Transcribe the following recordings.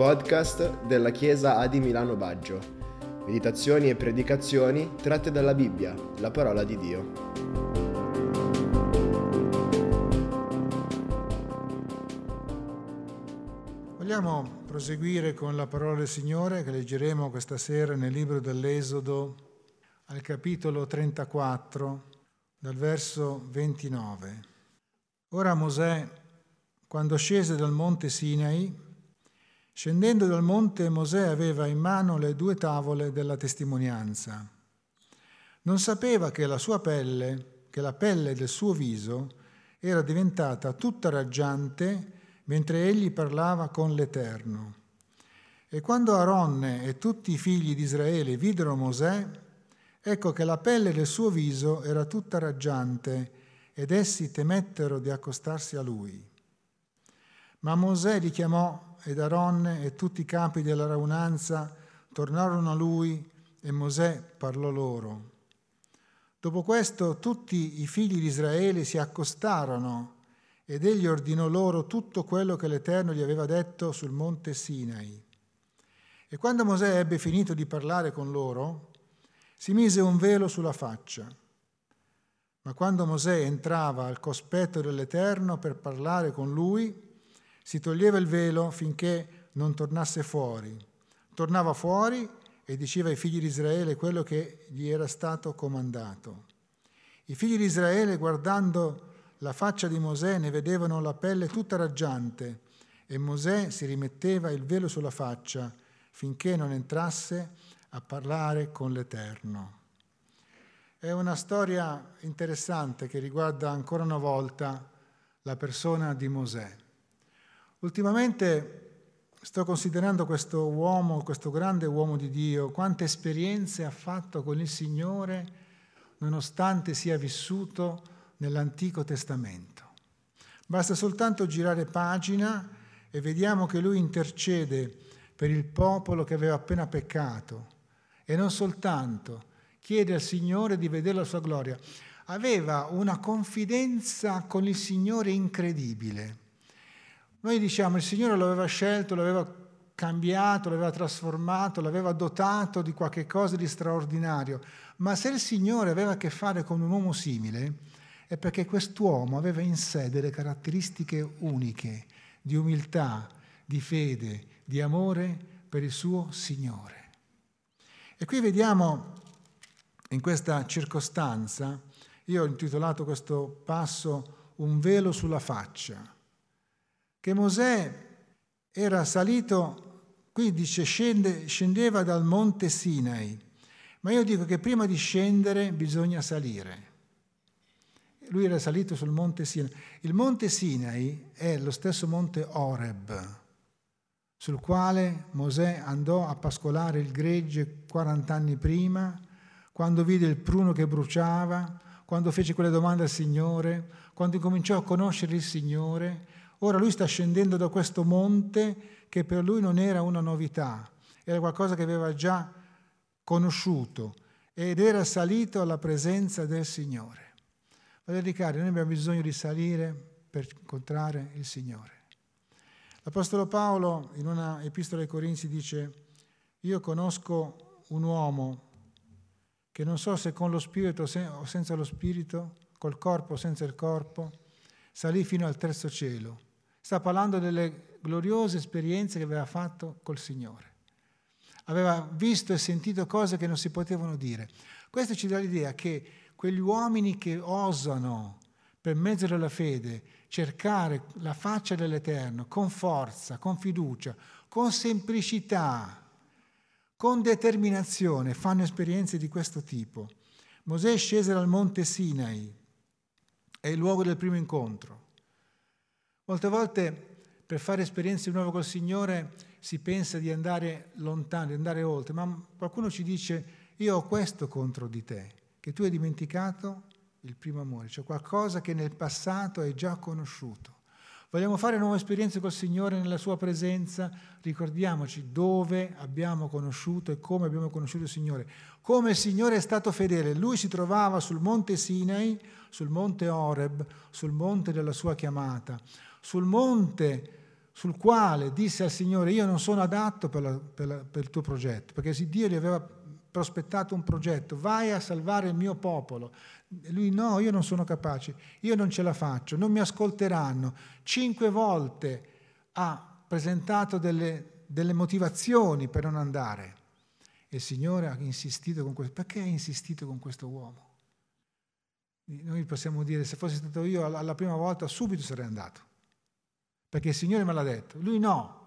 podcast della Chiesa A di Milano Baggio. Meditazioni e predicazioni tratte dalla Bibbia, la parola di Dio. Vogliamo proseguire con la parola del Signore che leggeremo questa sera nel libro dell'Esodo al capitolo 34 dal verso 29. Ora Mosè, quando scese dal monte Sinai, scendendo dal monte Mosè aveva in mano le due tavole della testimonianza. Non sapeva che la sua pelle, che la pelle del suo viso era diventata tutta raggiante mentre egli parlava con l'Eterno. E quando Aronne e tutti i figli di Israele videro Mosè, Ecco che la pelle del suo viso era tutta raggiante ed essi temettero di accostarsi a lui. Ma Mosè li chiamò ed Aronne e tutti i capi della raunanza tornarono a lui e Mosè parlò loro. Dopo questo tutti i figli di Israele si accostarono ed egli ordinò loro tutto quello che l'Eterno gli aveva detto sul monte Sinai. E quando Mosè ebbe finito di parlare con loro, si mise un velo sulla faccia. Ma quando Mosè entrava al cospetto dell'Eterno per parlare con lui, si toglieva il velo finché non tornasse fuori. Tornava fuori e diceva ai figli di Israele quello che gli era stato comandato. I figli di Israele, guardando la faccia di Mosè, ne vedevano la pelle tutta raggiante e Mosè si rimetteva il velo sulla faccia finché non entrasse a parlare con l'Eterno. È una storia interessante che riguarda ancora una volta la persona di Mosè. Ultimamente sto considerando questo uomo, questo grande uomo di Dio, quante esperienze ha fatto con il Signore nonostante sia vissuto nell'Antico Testamento. Basta soltanto girare pagina e vediamo che lui intercede per il popolo che aveva appena peccato, e non soltanto, chiede al Signore di vedere la sua gloria. Aveva una confidenza con il Signore incredibile. Noi diciamo il Signore lo aveva scelto, lo aveva cambiato, l'aveva trasformato, l'aveva dotato di qualche cosa di straordinario, ma se il Signore aveva a che fare con un uomo simile, è perché quest'uomo aveva in sé delle caratteristiche uniche di umiltà, di fede, di amore per il suo Signore. E qui vediamo in questa circostanza, io ho intitolato questo passo Un velo sulla faccia, che Mosè era salito, qui dice scende, scendeva dal monte Sinai, ma io dico che prima di scendere bisogna salire. Lui era salito sul monte Sinai. Il monte Sinai è lo stesso monte Oreb, sul quale Mosè andò a pascolare il gregge 40 anni prima, quando vide il pruno che bruciava, quando fece quelle domande al Signore, quando incominciò a conoscere il Signore. Ora lui sta scendendo da questo monte che per lui non era una novità, era qualcosa che aveva già conosciuto ed era salito alla presenza del Signore. Fratelli cari, noi abbiamo bisogno di salire per incontrare il Signore. L'Apostolo Paolo in una epistola ai Corinzi dice, io conosco un uomo che non so se con lo spirito o senza lo spirito, col corpo o senza il corpo, salì fino al terzo cielo. Sta parlando delle gloriose esperienze che aveva fatto col Signore. Aveva visto e sentito cose che non si potevano dire. Questo ci dà l'idea che quegli uomini che osano per mezzo della fede cercare la faccia dell'Eterno con forza, con fiducia, con semplicità, con determinazione, fanno esperienze di questo tipo. Mosè scese dal monte Sinai, è il luogo del primo incontro. Molte volte per fare esperienze nuove col Signore si pensa di andare lontano, di andare oltre, ma qualcuno ci dice io ho questo contro di te, che tu hai dimenticato il primo amore, cioè qualcosa che nel passato hai già conosciuto. Vogliamo fare nuove esperienze col Signore nella Sua presenza? Ricordiamoci dove abbiamo conosciuto e come abbiamo conosciuto il Signore. Come il Signore è stato fedele. Lui si trovava sul monte Sinai, sul monte Oreb, sul monte della sua chiamata, sul monte sul quale disse al Signore io non sono adatto per, la, per, la, per il tuo progetto, perché Dio gli aveva prospettato un progetto, vai a salvare il mio popolo. Lui no, io non sono capace, io non ce la faccio, non mi ascolteranno. Cinque volte ha presentato delle, delle motivazioni per non andare. E il Signore ha insistito con questo. Perché ha insistito con questo uomo? Noi possiamo dire, se fossi stato io alla prima volta, subito sarei andato. Perché il Signore me l'ha detto. Lui no.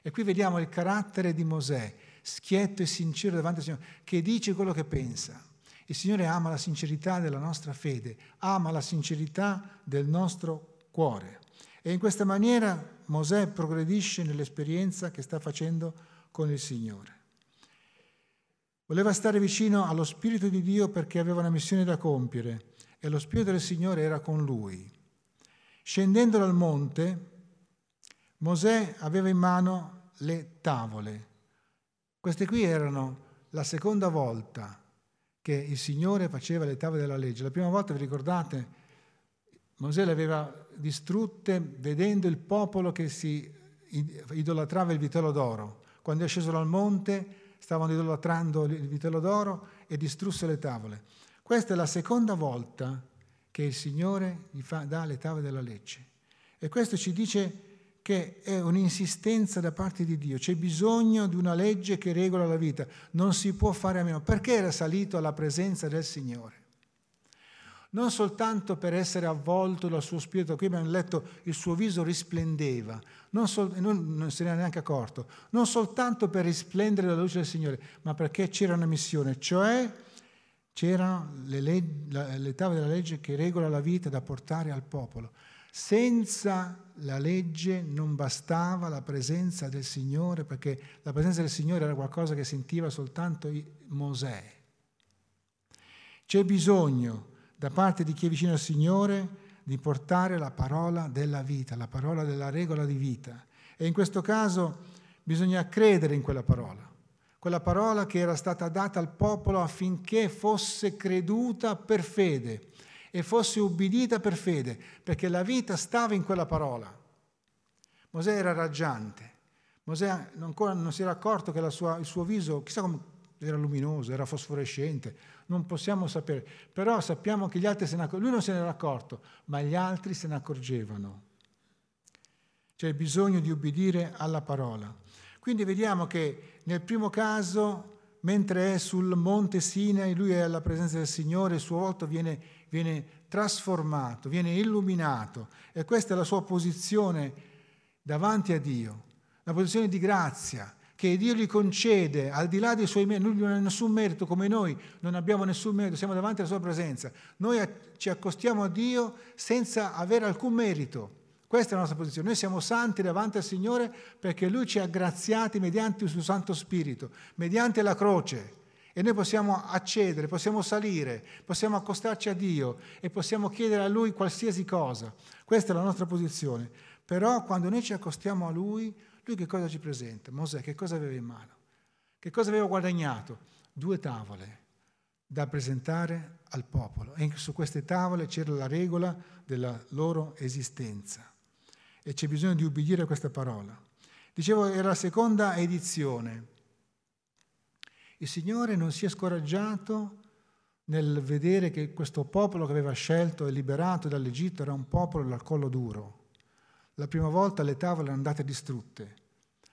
E qui vediamo il carattere di Mosè, schietto e sincero davanti al Signore, che dice quello che pensa. Il Signore ama la sincerità della nostra fede, ama la sincerità del nostro cuore. E in questa maniera Mosè progredisce nell'esperienza che sta facendo con il Signore. Voleva stare vicino allo Spirito di Dio perché aveva una missione da compiere e lo Spirito del Signore era con lui. Scendendo dal monte, Mosè aveva in mano le tavole. Queste qui erano la seconda volta che il Signore faceva le tavole della legge. La prima volta, vi ricordate, Mosè le aveva distrutte vedendo il popolo che si idolatrava il vitello d'oro. Quando è sceso dal monte stavano idolatrando il vitello d'oro e distrusse le tavole. Questa è la seconda volta che il Signore gli fa, dà le tavole della legge. E questo ci dice che è un'insistenza da parte di Dio, c'è bisogno di una legge che regola la vita, non si può fare a meno. Perché era salito alla presenza del Signore? non soltanto per essere avvolto dal suo spirito, qui abbiamo letto il suo viso risplendeva, non, sol- non, non se ne era neanche accorto, non soltanto per risplendere la luce del Signore, ma perché c'era una missione, cioè c'erano le, leg- le tavole della legge che regola la vita da portare al popolo. Senza la legge non bastava la presenza del Signore, perché la presenza del Signore era qualcosa che sentiva soltanto Mosè. C'è bisogno da parte di chi è vicino al Signore di portare la parola della vita, la parola della regola di vita. E in questo caso bisogna credere in quella parola, quella parola che era stata data al popolo affinché fosse creduta per fede e fosse ubbidita per fede, perché la vita stava in quella parola. Mosè era raggiante, Mosè ancora non si era accorto che sua, il suo viso, chissà come era luminoso, era fosforescente, non possiamo sapere, però sappiamo che gli altri se ne accorgevano, lui non se ne era accorto, ma gli altri se ne accorgevano. C'è bisogno di ubbidire alla parola. Quindi vediamo che nel primo caso, mentre è sul monte Sinai, lui è alla presenza del Signore, il suo volto viene, viene trasformato, viene illuminato e questa è la sua posizione davanti a Dio, una posizione di grazia, che Dio gli concede al di là dei suoi meriti, lui non ha nessun merito come noi, non abbiamo nessun merito, siamo davanti alla sua presenza. Noi ci accostiamo a Dio senza avere alcun merito. Questa è la nostra posizione. Noi siamo santi davanti al Signore perché Lui ci ha graziati mediante il suo Santo Spirito, mediante la croce. E noi possiamo accedere, possiamo salire, possiamo accostarci a Dio e possiamo chiedere a Lui qualsiasi cosa. Questa è la nostra posizione. Però quando noi ci accostiamo a Lui, lui che cosa ci presenta? Mosè che cosa aveva in mano? Che cosa aveva guadagnato? Due tavole da presentare al popolo e su queste tavole c'era la regola della loro esistenza e c'è bisogno di ubbidire a questa parola. Dicevo, era la seconda edizione. Il Signore non si è scoraggiato nel vedere che questo popolo che aveva scelto e liberato dall'Egitto era un popolo dal collo duro. La prima volta le tavole erano andate distrutte.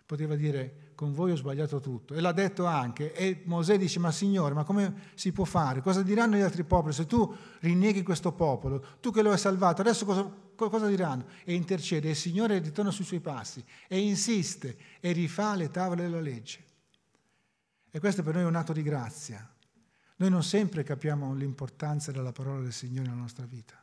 Poteva dire con voi ho sbagliato tutto. E l'ha detto anche. E Mosè dice ma Signore, ma come si può fare? Cosa diranno gli altri popoli se tu rinneghi questo popolo? Tu che lo hai salvato, adesso cosa, cosa diranno? E intercede. E il Signore ritorna sui suoi passi e insiste e rifà le tavole della legge. E questo per noi è un atto di grazia. Noi non sempre capiamo l'importanza della parola del Signore nella nostra vita.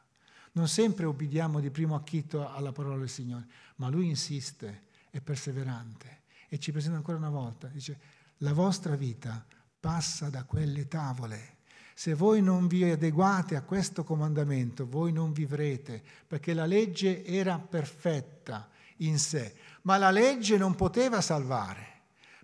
Non sempre ubbidiamo di primo acchito alla parola del Signore, ma Lui insiste, è perseverante e ci presenta ancora una volta, dice, la vostra vita passa da quelle tavole. Se voi non vi adeguate a questo comandamento, voi non vivrete, perché la legge era perfetta in sé, ma la legge non poteva salvare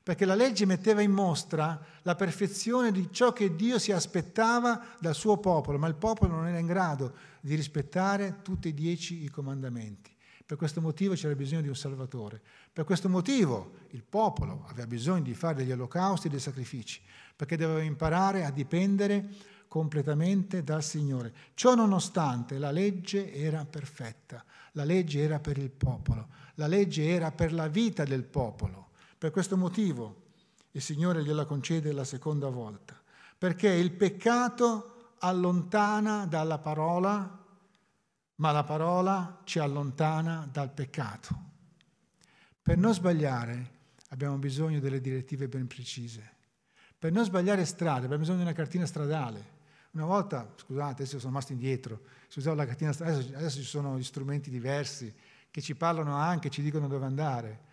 perché la legge metteva in mostra la perfezione di ciò che Dio si aspettava dal suo popolo, ma il popolo non era in grado di rispettare tutti e dieci i comandamenti. Per questo motivo c'era bisogno di un Salvatore. Per questo motivo il popolo aveva bisogno di fare degli olocausti e dei sacrifici, perché doveva imparare a dipendere completamente dal Signore. Ciò nonostante la legge era perfetta, la legge era per il popolo, la legge era per la vita del popolo. Per questo motivo il Signore gliela concede la seconda volta, perché il peccato allontana dalla parola ma la parola ci allontana dal peccato. Per non sbagliare abbiamo bisogno delle direttive ben precise. Per non sbagliare strade abbiamo bisogno di una cartina stradale. Una volta, scusate, adesso sono rimasto indietro, si usava la cartina stradale, adesso, adesso ci sono gli strumenti diversi che ci parlano anche, ci dicono dove andare.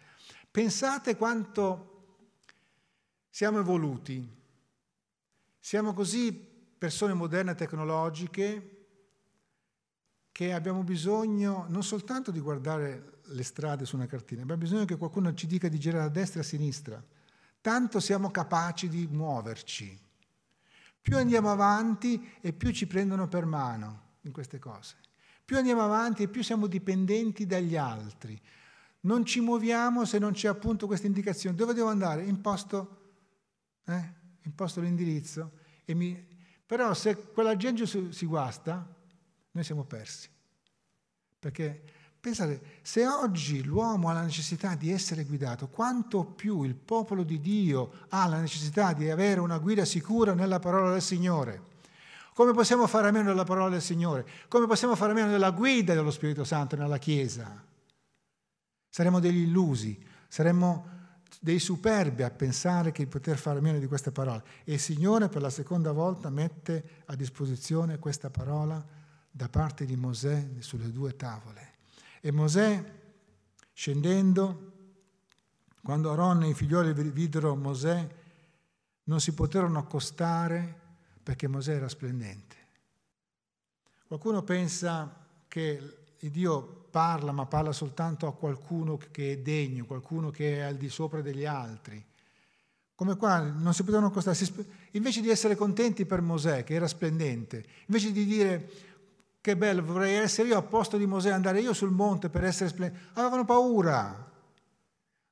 Pensate quanto siamo evoluti. Siamo così persone moderne e tecnologiche che abbiamo bisogno non soltanto di guardare le strade su una cartina, abbiamo bisogno che qualcuno ci dica di girare a destra e a sinistra. Tanto siamo capaci di muoverci. Più andiamo avanti e più ci prendono per mano in queste cose. Più andiamo avanti e più siamo dipendenti dagli altri. Non ci muoviamo se non c'è appunto questa indicazione. Dove devo andare? Imposto, eh? imposto l'indirizzo. Mi... Però se quell'aggeggio si guasta, noi siamo persi. Perché pensate, se oggi l'uomo ha la necessità di essere guidato, quanto più il popolo di Dio ha la necessità di avere una guida sicura nella parola del Signore. Come possiamo fare a meno della parola del Signore? Come possiamo fare a meno della guida dello Spirito Santo nella Chiesa? Saremmo degli illusi, saremmo dei superbi a pensare che poter fare meno di queste parole. E il Signore per la seconda volta mette a disposizione questa parola da parte di Mosè sulle due tavole. E Mosè, scendendo, quando Aaron e i figlioli videro Mosè, non si poterono accostare perché Mosè era splendente. Qualcuno pensa che Dio parla, ma parla soltanto a qualcuno che è degno, qualcuno che è al di sopra degli altri. Come qua non si potevano accostare. Invece di essere contenti per Mosè, che era splendente, invece di dire che bello, vorrei essere io a posto di Mosè, andare io sul monte per essere splendido. Avevano paura,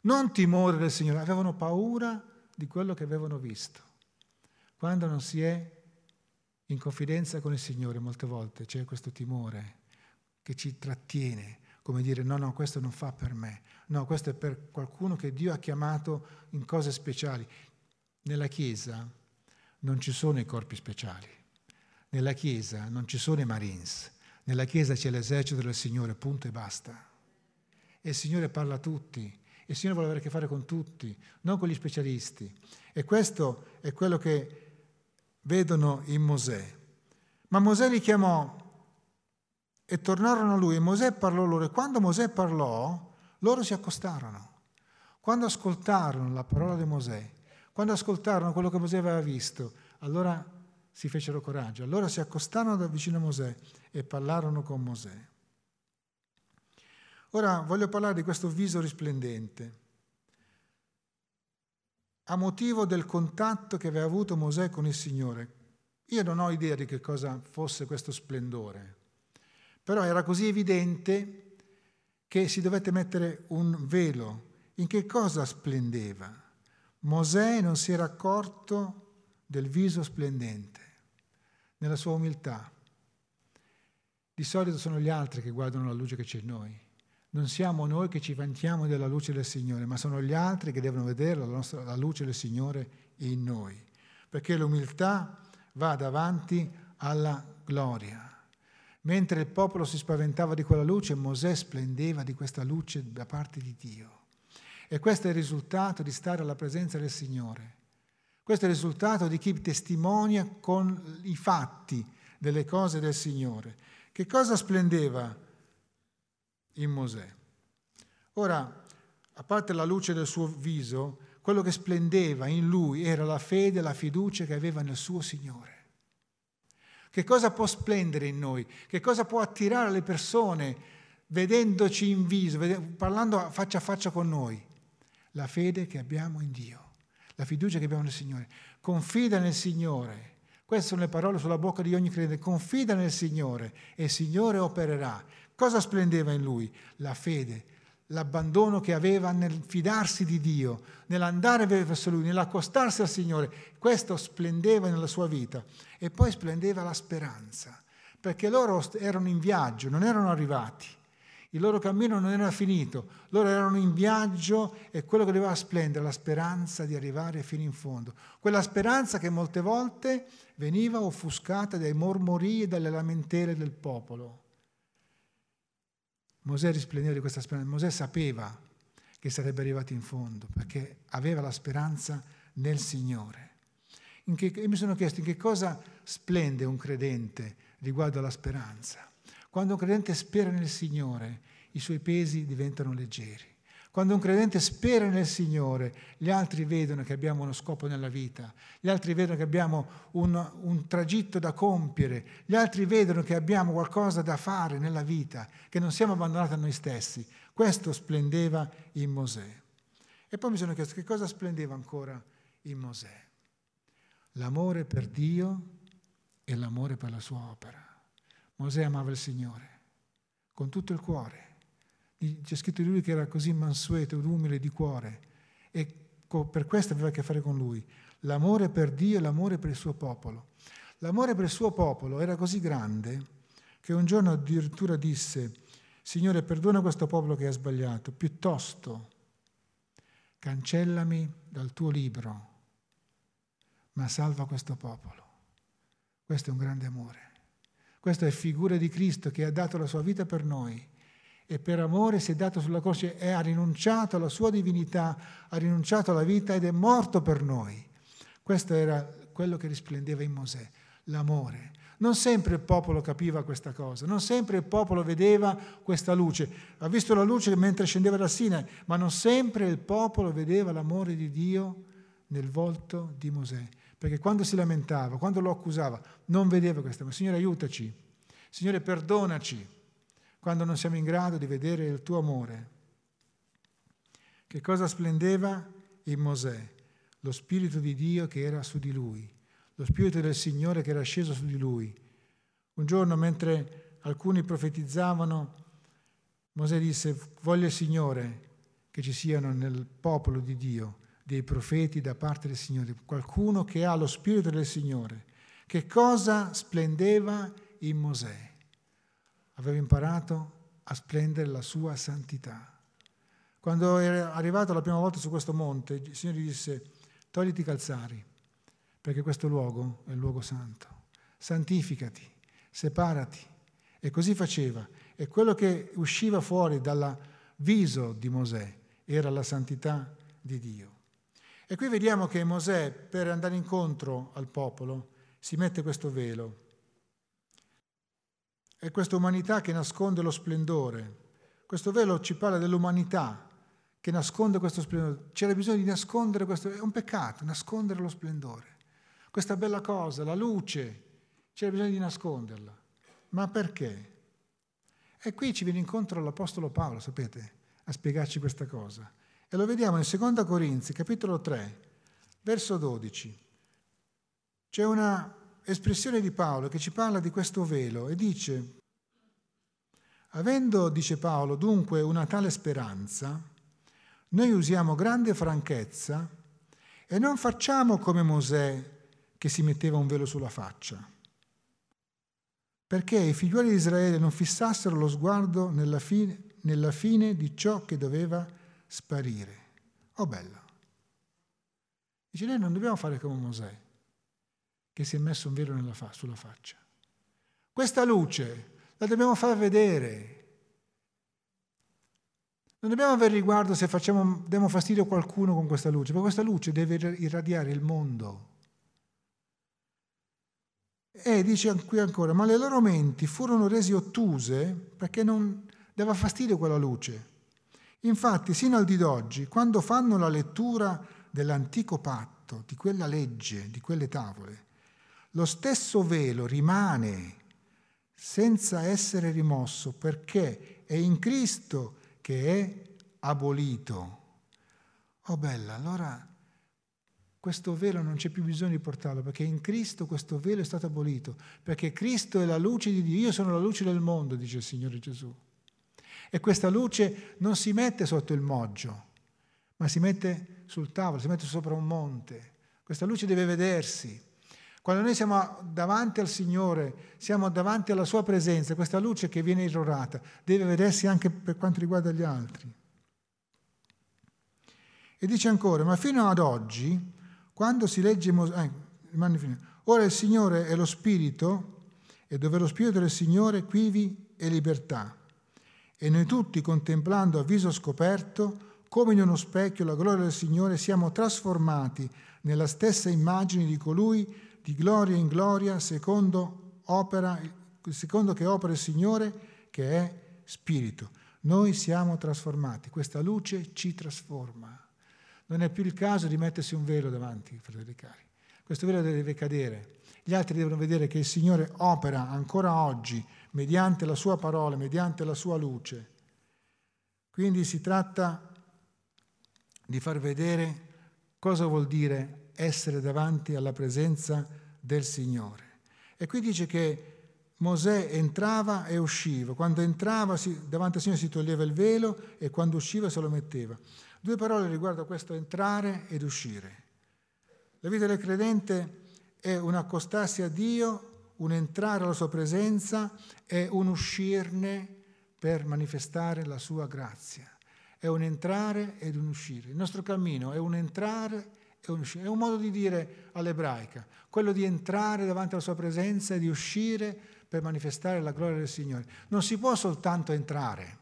non timore del Signore, avevano paura di quello che avevano visto. Quando non si è in confidenza con il Signore, molte volte c'è questo timore che ci trattiene, come dire no, no, questo non fa per me, no, questo è per qualcuno che Dio ha chiamato in cose speciali. Nella Chiesa non ci sono i corpi speciali. Nella Chiesa non ci sono i Marines, nella Chiesa c'è l'esercito del Signore, punto e basta. E il Signore parla a tutti, il Signore vuole avere a che fare con tutti, non con gli specialisti. E questo è quello che vedono in Mosè. Ma Mosè li chiamò e tornarono a lui e Mosè parlò loro. E quando Mosè parlò, loro si accostarono. Quando ascoltarono la parola di Mosè, quando ascoltarono quello che Mosè aveva visto, allora si fecero coraggio. Allora si accostarono da vicino a Mosè e parlarono con Mosè. Ora voglio parlare di questo viso risplendente. A motivo del contatto che aveva avuto Mosè con il Signore, io non ho idea di che cosa fosse questo splendore, però era così evidente che si dovette mettere un velo. In che cosa splendeva? Mosè non si era accorto del viso splendente nella sua umiltà. Di solito sono gli altri che guardano la luce che c'è in noi. Non siamo noi che ci vantiamo della luce del Signore, ma sono gli altri che devono vedere la, nostra, la luce del Signore in noi. Perché l'umiltà va davanti alla gloria. Mentre il popolo si spaventava di quella luce, Mosè splendeva di questa luce da parte di Dio. E questo è il risultato di stare alla presenza del Signore. Questo è il risultato di chi testimonia con i fatti delle cose del Signore. Che cosa splendeva in Mosè? Ora, a parte la luce del suo viso, quello che splendeva in lui era la fede e la fiducia che aveva nel suo Signore. Che cosa può splendere in noi? Che cosa può attirare le persone vedendoci in viso, parlando faccia a faccia con noi? La fede che abbiamo in Dio la fiducia che abbiamo nel Signore. Confida nel Signore. Queste sono le parole sulla bocca di ogni credente. Confida nel Signore e il Signore opererà. Cosa splendeva in lui? La fede, l'abbandono che aveva nel fidarsi di Dio, nell'andare verso Lui, nell'accostarsi al Signore. Questo splendeva nella sua vita. E poi splendeva la speranza, perché loro erano in viaggio, non erano arrivati. Il loro cammino non era finito, loro erano in viaggio e quello che doveva splendere, la speranza di arrivare fino in fondo. Quella speranza che molte volte veniva offuscata dai mormorii e dalle lamentele del popolo. Mosè risplendeva di questa speranza. Mosè sapeva che sarebbe arrivato in fondo perché aveva la speranza nel Signore. Che, mi sono chiesto in che cosa splende un credente riguardo alla speranza. Quando un credente spera nel Signore, i suoi pesi diventano leggeri. Quando un credente spera nel Signore, gli altri vedono che abbiamo uno scopo nella vita, gli altri vedono che abbiamo un, un, tragitto da compiere, gli altri vedono che abbiamo qualcosa da fare nella vita, che non siamo abbandonati a noi stessi. Questo splendeva in Mosè. E poi mi sono chiesto che cosa splendeva ancora in Mosè. L'amore per Dio e l'amore per la sua opera. Mosè amava il Signore con tutto il cuore c'è scritto di lui che era così mansueto ed umile di cuore e per questo aveva a che fare con lui. L'amore per Dio e l'amore per il suo popolo. L'amore per il suo popolo era così grande che un giorno addirittura disse, Signore perdona questo popolo che ha sbagliato, piuttosto cancellami dal tuo libro, ma salva questo popolo. Questo è un grande amore. Questa è figura di Cristo che ha dato la sua vita per noi e per amore si è dato sulla croce e ha rinunciato alla sua divinità, ha rinunciato alla vita ed è morto per noi. Questo era quello che risplendeva in Mosè, l'amore. Non sempre il popolo capiva questa cosa, non sempre il popolo vedeva questa luce. Ha visto la luce mentre scendeva da Sinai, ma non sempre il popolo vedeva l'amore di Dio nel volto di Mosè. Perché quando si lamentava, quando lo accusava, non vedeva questa. Ma Signore aiutaci, Signore perdonaci quando non siamo in grado di vedere il tuo amore. Che cosa splendeva in Mosè? Lo Spirito di Dio che era su di lui, lo Spirito del Signore che era sceso su di lui. Un giorno mentre alcuni profetizzavano, Mosè disse, voglio il Signore che ci siano nel popolo di Dio dei profeti da parte del Signore, qualcuno che ha lo Spirito del Signore. Che cosa splendeva in Mosè? Aveva imparato a splendere la sua santità. Quando era arrivato la prima volta su questo monte, il Signore gli disse, togliti i calzari, perché questo luogo è il luogo santo. Santificati, separati. E così faceva. E quello che usciva fuori dal viso di Mosè era la santità di Dio. E qui vediamo che Mosè, per andare incontro al popolo, si mette questo velo è questa umanità che nasconde lo splendore. Questo velo ci parla dell'umanità che nasconde questo splendore. C'era bisogno di nascondere questo, è un peccato, nascondere lo splendore. Questa bella cosa, la luce, c'era bisogno di nasconderla. Ma perché? E qui ci viene incontro l'Apostolo Paolo, sapete, a spiegarci questa cosa. E lo vediamo in 2 Corinzi, capitolo 3, verso 12. C'è una espressione di Paolo che ci parla di questo velo e dice, avendo, dice Paolo, dunque una tale speranza, noi usiamo grande franchezza e non facciamo come Mosè che si metteva un velo sulla faccia, perché i figlioli di Israele non fissassero lo sguardo nella fine, nella fine di ciò che doveva sparire. Oh bella. Dice, noi non dobbiamo fare come Mosè che si è messo un velo fa- sulla faccia. Questa luce la dobbiamo far vedere. Non dobbiamo avere riguardo se facciamo, diamo fastidio a qualcuno con questa luce, perché questa luce deve irradiare il mondo. E dice qui ancora, ma le loro menti furono resi ottuse perché non dava fastidio quella luce. Infatti, sino al di d'oggi, quando fanno la lettura dell'antico patto, di quella legge, di quelle tavole, lo stesso velo rimane senza essere rimosso perché è in Cristo che è abolito. Oh bella, allora questo velo non c'è più bisogno di portarlo perché in Cristo questo velo è stato abolito, perché Cristo è la luce di Dio, io sono la luce del mondo, dice il Signore Gesù. E questa luce non si mette sotto il moggio, ma si mette sul tavolo, si mette sopra un monte. Questa luce deve vedersi. Quando noi siamo davanti al Signore, siamo davanti alla Sua presenza, questa luce che viene irrorata deve vedersi anche per quanto riguarda gli altri. E dice ancora, ma fino ad oggi, quando si legge, eh, ora il Signore è lo Spirito, e dove lo Spirito del Signore quivi e libertà. E noi tutti, contemplando a viso scoperto, come in uno specchio la gloria del Signore, siamo trasformati nella stessa immagine di colui di gloria in gloria, secondo, opera, secondo che opera il Signore, che è Spirito. Noi siamo trasformati, questa luce ci trasforma. Non è più il caso di mettersi un velo davanti, fratelli cari. Questo velo deve cadere. Gli altri devono vedere che il Signore opera ancora oggi mediante la sua parola, mediante la sua luce. Quindi si tratta di far vedere cosa vuol dire essere davanti alla presenza del Signore. E qui dice che Mosè entrava e usciva, quando entrava davanti al Signore si toglieva il velo e quando usciva se lo metteva. Due parole riguardo a questo entrare ed uscire. La vita del credente è un accostarsi a Dio, un entrare alla sua presenza e un uscirne per manifestare la sua grazia. È un entrare ed un uscire. Il nostro cammino è un entrare è un modo di dire all'ebraica, quello di entrare davanti alla sua presenza e di uscire per manifestare la gloria del Signore. Non si può soltanto entrare.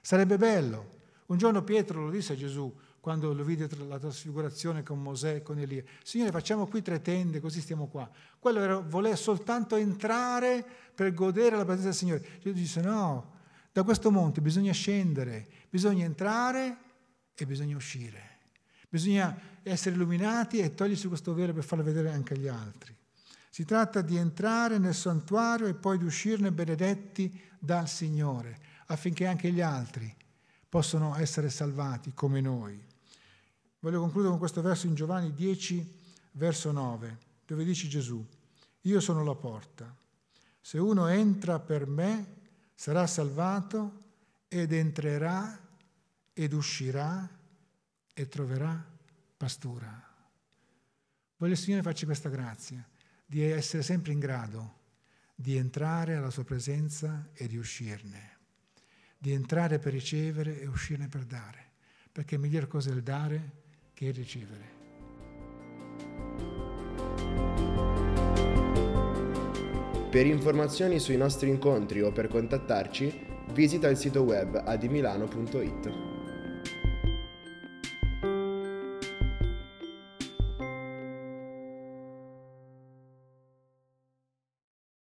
Sarebbe bello. Un giorno Pietro lo disse a Gesù quando lo vide la trasfigurazione con Mosè e con Elia. Signore, facciamo qui tre tende, così stiamo qua. Quello era voler soltanto entrare per godere la presenza del Signore. Gesù disse no, da questo monte bisogna scendere, bisogna entrare e bisogna uscire. Bisogna essere illuminati e togliersi questo velo per farlo vedere anche agli altri. Si tratta di entrare nel santuario e poi di uscirne benedetti dal Signore, affinché anche gli altri possano essere salvati come noi. Voglio concludere con questo verso in Giovanni 10, verso 9, dove dice Gesù, io sono la porta. Se uno entra per me, sarà salvato ed entrerà ed uscirà e troverà pastura. Voglio il Signore farci questa grazia di essere sempre in grado di entrare alla sua presenza e di uscirne, di entrare per ricevere e uscirne per dare, perché è miglior cosa il dare che il ricevere. Per informazioni sui nostri incontri o per contattarci, visita il sito web adimilano.it.